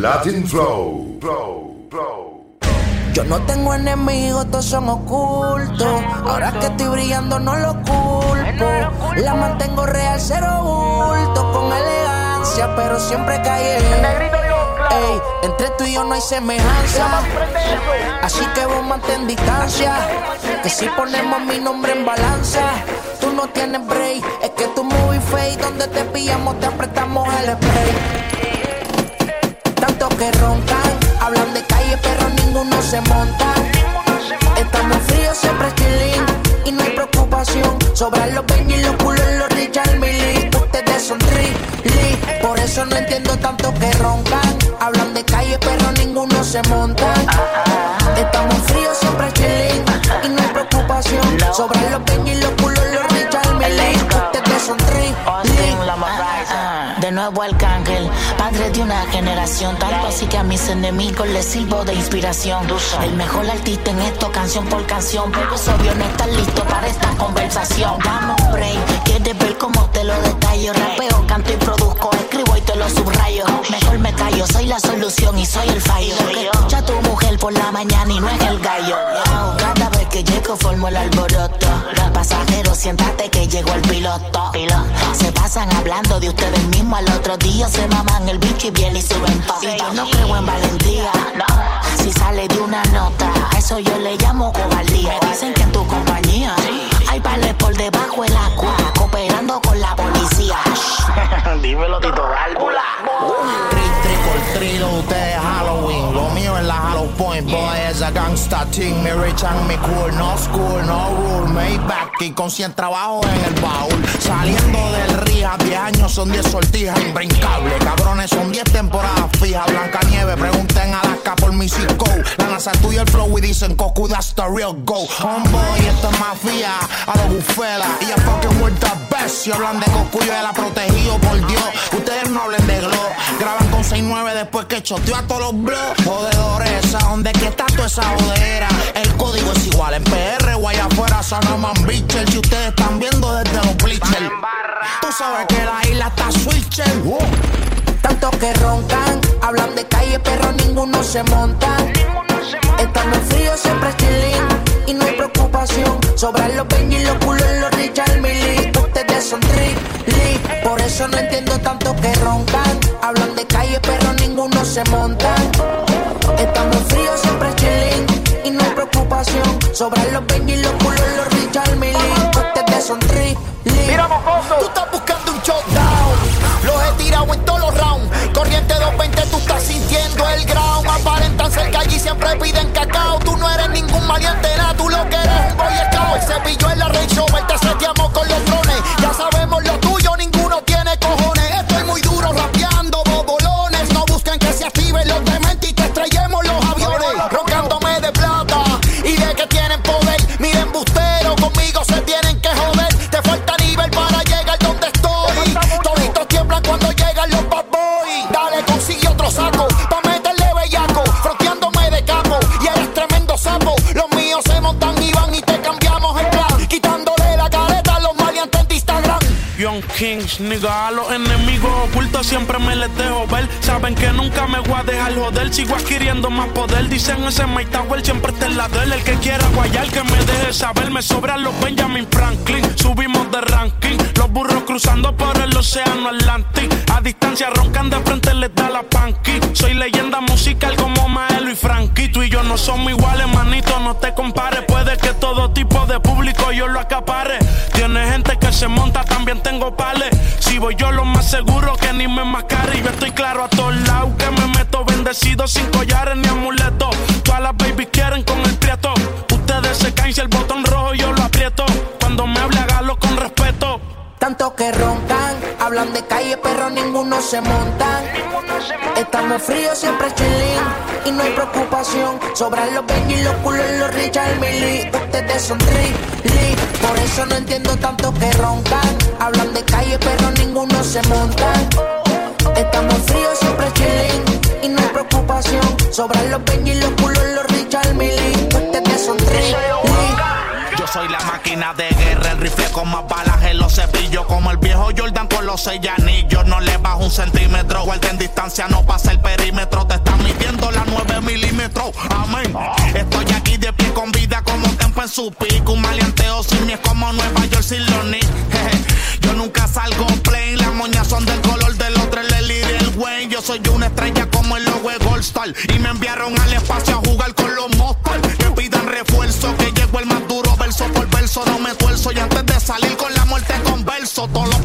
Latin Flow. Flow, flow. Yo no tengo enemigos, todos son ocultos. Ahora que estoy brillando, no lo culpo. La mantengo real, cero bulto. Con elegancia, pero siempre cae. Ey, entre tú y yo no hay semejanza. Así que vos mantén distancia. Que si ponemos mi nombre en balanza, tú no tienes break. Es que tú muy fake. Donde te pillamos, te apretamos el spray. Tanto que roncan, hablan de calle, pero ninguno se monta. Estamos fríos, siempre chilling. Y no hay preocupación. Sobran los Benji, los culos, los Richard Millie. Ustedes son Lee. Por eso no entiendo tanto que roncan. Hablan de calle, pero ninguno se monta. Estamos fríos, siempre chilling. Y no preocupación. Sobran los Benji, los culos, los Richard Millie. Ustedes son Lee. De nuevo Arcángel, padre de una generación. Tanto así que a mis enemigos les sirvo de inspiración. El mejor artista en esto, canción por canción. Pero es obvio, no estás listo para esta conversación. Un break, quieres ver cómo te lo detallo. Rapeo, canto y produzco, escribo y te lo subrayo. Mejor me callo, soy la solución y soy el fallo. Escucha a tu mujer por la mañana y no es el gallo. Cada vez que llego formo el alboroto. Los pasajeros, siéntate que llegó el piloto. Se pasan hablando de ustedes mismos al otro día se maman el bicho y bien y suben. Y yo no creo en valentía. Si sale de una nota, eso yo le llamo cobardía. Dicen que en tu compañía hay vales por debajo del agua, cooperando con la policía. Dímelo, Tito Válvula. Trick, trick or treat, ustedes Halloween. Lo mío es la Hollow Point, boy, es a gangsta team. Me rich and me cool, no school, no rule. Maybach y con 100 trabajo en el baúl. Saliendo del Rija, 10 años son 10 sortijas imbrincable. Cabrones, son 10 temporadas fijas. Blanca Nieve, pregunten a Alaska por mi Cisco. La NASA estudia el flow y dicen Cocu, that's the real go. Homeboy, esto es mafia, a lo bufela. Y a fucking world the best. Si hablan de Cocu, yo la protegido por Dios. Ustedes no hablen de glow. Graban con 6-9 después que choteó a todos los blogs. Jodedores, ¿a dónde que está toda esa jodera? El código es igual en PR o allá afuera, Sanaman Bitcher. Si ustedes están viendo desde los bleachers. Tú sabes que la isla está switcher. Tanto que roncan, hablan de calle, pero ninguno se monta. Estamos fríos, siempre chilling. Y no hay preocupación. Sobran los Benji, los culos, los Richard Millie. Ustedes son Lee. Por eso no entiendo tanto que roncan. Hablan de calle, pero ninguno se monta. Estamos fríos, siempre chilling. Y no hay preocupación. Sobran los Benji, los culos, los Richard Millie. Ustedes son Lee. Tú estás buscando un shutdown. Los he tirado en todos los rounds. Corriente 220, tú estás sintiendo el ground. Aparentan ser calle y siempre piden cacao. Tú no eres ningún maleante, nada. Tú lo que eres un boy scout. El cepillo en la Range Rover, te seteamos con los drones. Ya sabemos lo Kings, nigga, a los enemigos ocultos siempre me les dejo ver. Saben que nunca me voy a dejar joder, sigo adquiriendo más poder. Dicen ese Mike Tower siempre está en la del. El que quiera guayar, que me deje saber. Me sobran los Benjamin Franklin, subimos de ranking. Cruzando por el océano Atlantic. A distancia roncan de frente, les da la panqui. Soy leyenda musical como Maelo y Frankie. Tú y yo no somos iguales, manito, no te compares. Puede que todo tipo de público yo lo acapare. Tiene gente que se monta, también tengo pales. Si voy yo lo más seguro que ni me mascare. Y yo estoy claro a todos lados que me meto bendecido Estamos fríos, siempre chilling. Y no hay preocupación. Sobran los Benji, los culos, los Richard Millie. Ustedes son Lee. Por eso no entiendo tanto que roncan. Hablan de calle, pero ninguno se monta. Estamos fríos, siempre chilling. Y no hay preocupación. Sobran los Benji, los culos, los Richard Millie. Ustedes son. Yo soy la máquina de guerra, el rifle con más balas en los cepillos. Como el viejo Jordan con los seis anillos. No le bajo un centímetro, guarda en distancia, no pasa el metros. Te están midiendo la 9 milímetros. Amén. Estoy aquí de pie con vida como tempo en su pico. Un maleanteo sin mí es como Nueva York sin los Yo nunca salgo plain. Las moñas son del color del otro, el líder Wayne. Yo soy una estrella como el logo de Gold Star. Y me enviaron al espacio a jugar con los monsters. Que pidan refuerzo, que llegó el más duro verso por verso. No me esfuerzo y antes de salir con la muerte converso. Todos los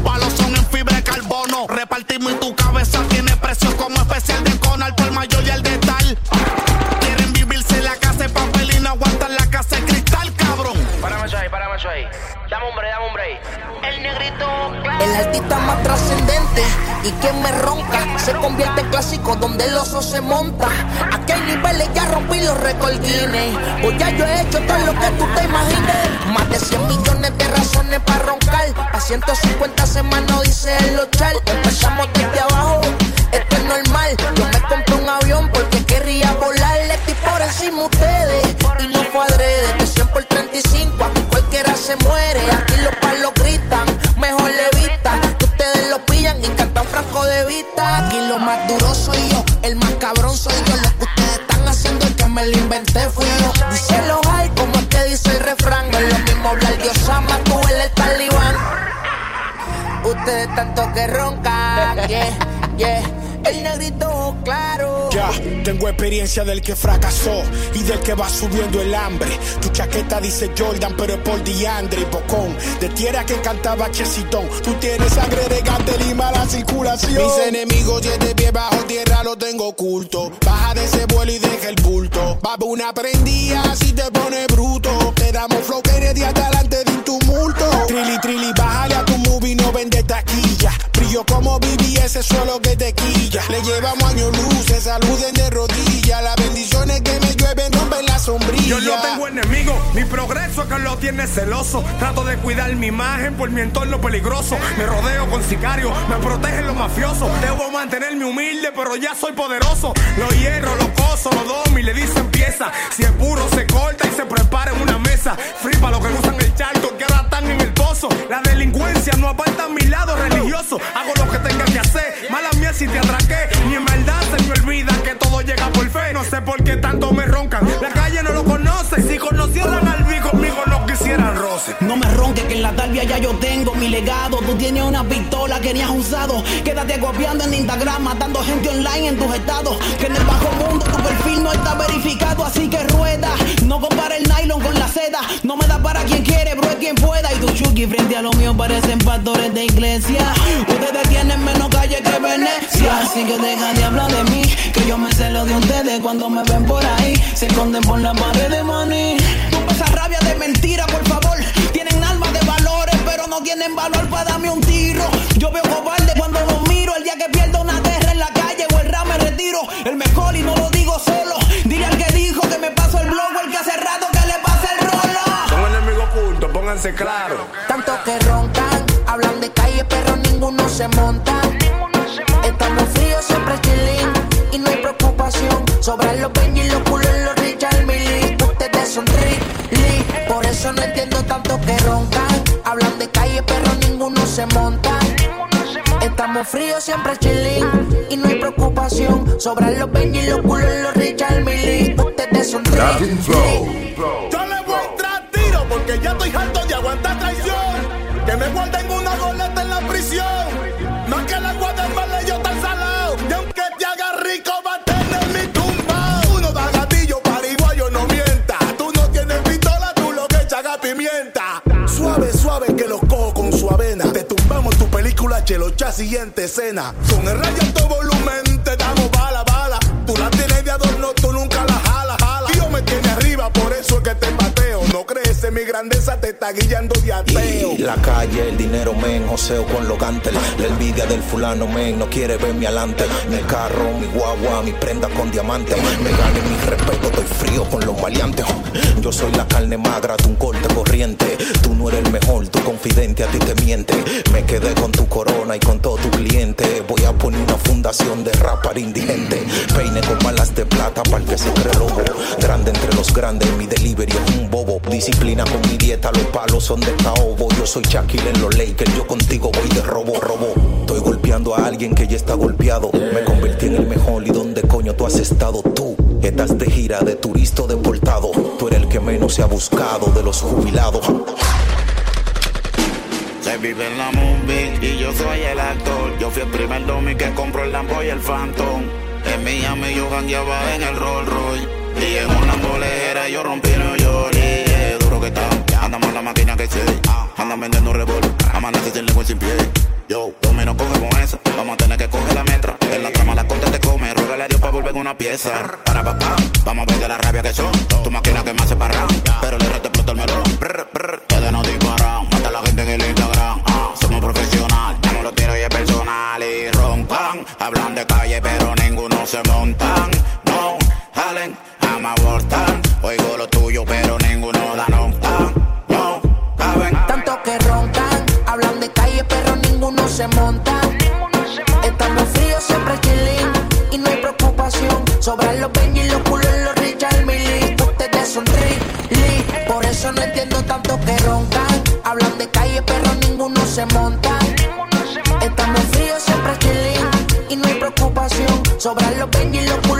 artista más trascendente y quien me ronca se convierte en clásico donde el oso se monta. Aquí hay niveles, ya rompí los récords. Pues ya yo he hecho todo lo que tú te imagines. Más de 100 millones de razones para roncar. A 150 semanas dice el lochal. Empezamos desde abajo, esto es normal. Yo me compré un avión porque quería volar. Le estoy por encima ustedes y no fue adrede. De 100 por 35, aquí cualquiera se muere. El talibán. Ustedes tanto que roncan, yeah, yeah. El negrito claro. Ya, tengo experiencia del que fracasó y del que va subiendo el hambre. Tu chaqueta dice Jordan, pero es por Diandre y Bocón. De tierra que cantaba Chesitón. Tú tienes sangre de Gantel y mala circulación. Mis enemigos, y de pie bajo tierra, lo tengo oculto. Baja de ese vuelo y deja el bulto. Baba una prendía, si te pone Brillo como viví ese suelo que te quilla. Le llevamos años luces, saluden de rodillas. Las bendiciones que me llueven rompen la sombrilla. Yo no tengo enemigo, mi progreso es que lo tiene celoso. Trato de cuidar mi imagen por mi entorno peligroso. Me rodeo con sicarios, me protegen los mafiosos. Debo mantenerme humilde, pero ya soy poderoso. Los hierro, los coso, los domi, le dicen pieza. Si es puro, se corta y se prepara en una mesa. Free para los que usan el charco, que ahora están en el pozo. La delincuencia no aparta mi lado religioso. Hago lo que tenga que hacer. Mala mía si te atraqué. Ni en maldad se me olvida que todo llega por fe. No sé por qué tanto me roncan. La calle no lo conoce. Si conocieran al vi conmigo, no quisieran roce. No me ronques que en la talvia ya yo tengo mi legado. Tú tienes una pistola que ni has usado. Quédate copiando en Instagram, matando gente online en tus estados. Que en el bajo mundo tu perfil no está verificado, chuki frente a lo mío parecen pastores de iglesia. Ustedes tienen menos calle que Venecia. Así que deja de hablar de mí. Que yo me celo de ustedes cuando me ven por ahí. Se esconden por la pared de maní. Tú esa rabia de mentira, por favor. Tienen alma de valores, pero no tienen valor para darme un tiro. Yo veo cobarde claros. Tanto que roncan, hablan de calle, pero ninguno se monta. Estamos fríos, siempre chilling y no hay preocupación. Sobran los Benji, los culos, los Richard Millie. Ustedes son Lee, por eso no entiendo tanto que roncan. Hablan de calle, pero ninguno se monta. Estamos fríos, siempre chilling y no hay preocupación. Sobran los Benji, los culos, los Richard Millie. Ustedes son Latin traición. Que me guarden una goleta en la prisión. No es que la agua del mal yo tan salado. Y aunque te haga rico, va a tener mi tumba. Uno da gatillo para igual no mienta. Tú no tienes pistola, tú lo que echas pimienta. Suave, suave que los cojo con su avena. Te tumbamos tu película, chelocha, siguiente escena. Con el rayo tu volumen te damos bala, bala. Tú la tienes de adorno, tú nunca la me tiene arriba, por eso es que te pateo. No crees en mi grandeza, te está guiando de ateo. Y la calle, el dinero, men, joseo con los gantes. La envidia del fulano, men, no quiere verme adelante. Mi carro, mi guagua, mi prenda con diamantes. Me gane mi respeto, estoy frío con los maleantes. Yo soy la carne magra, tú un corte corriente. Tú no eres el mejor, tu confidente a ti te miente. Me quedé con tu corona y con todo tu cliente. Voy a poner una fundación de rap para indigente. Peine con balas de plata para que se cree lobo. Grande entre los grandes, mi delivery es un bobo. Disciplina con mi dieta, los palos son de caobo. Yo soy Shaquille en los Lakers, yo contigo voy de robo, robo. Estoy golpeando a alguien que ya está golpeado. Me convertí en el mejor y dónde coño tú has estado tú. Estás de gira de turista deportado. Menos se ha buscado de los jubilados. Se vive en la movie y yo soy el actor. Yo fui el primer domi que compró el Lambo y el Phantom. En Miami yo gangueaba en el Rolls Royce. Y en una bolera yo rompí New York. Yeah, duro que está. Andamos en la máquina que sé. Andan vendiendo revólver. Amanece sin lengua y sin pie. Yo, domino coge con esa. Vamos a tener que coger la metra. En la trama la corte te come. Rógale a Dios para volver una pieza. Para papá. Vamos a ver de la rabia que son. Tu máquina que me hace parrar. Pero le rete explota el melón. Sobran los Benji, los culos, los Richard Millie. Ustedes son Lee. Por eso no entiendo tanto que roncan. Hablan de calle, pero ninguno se monta. Estamos fríos, siempre chilling. Y no hay preocupación. Sobran los Benji, los culos,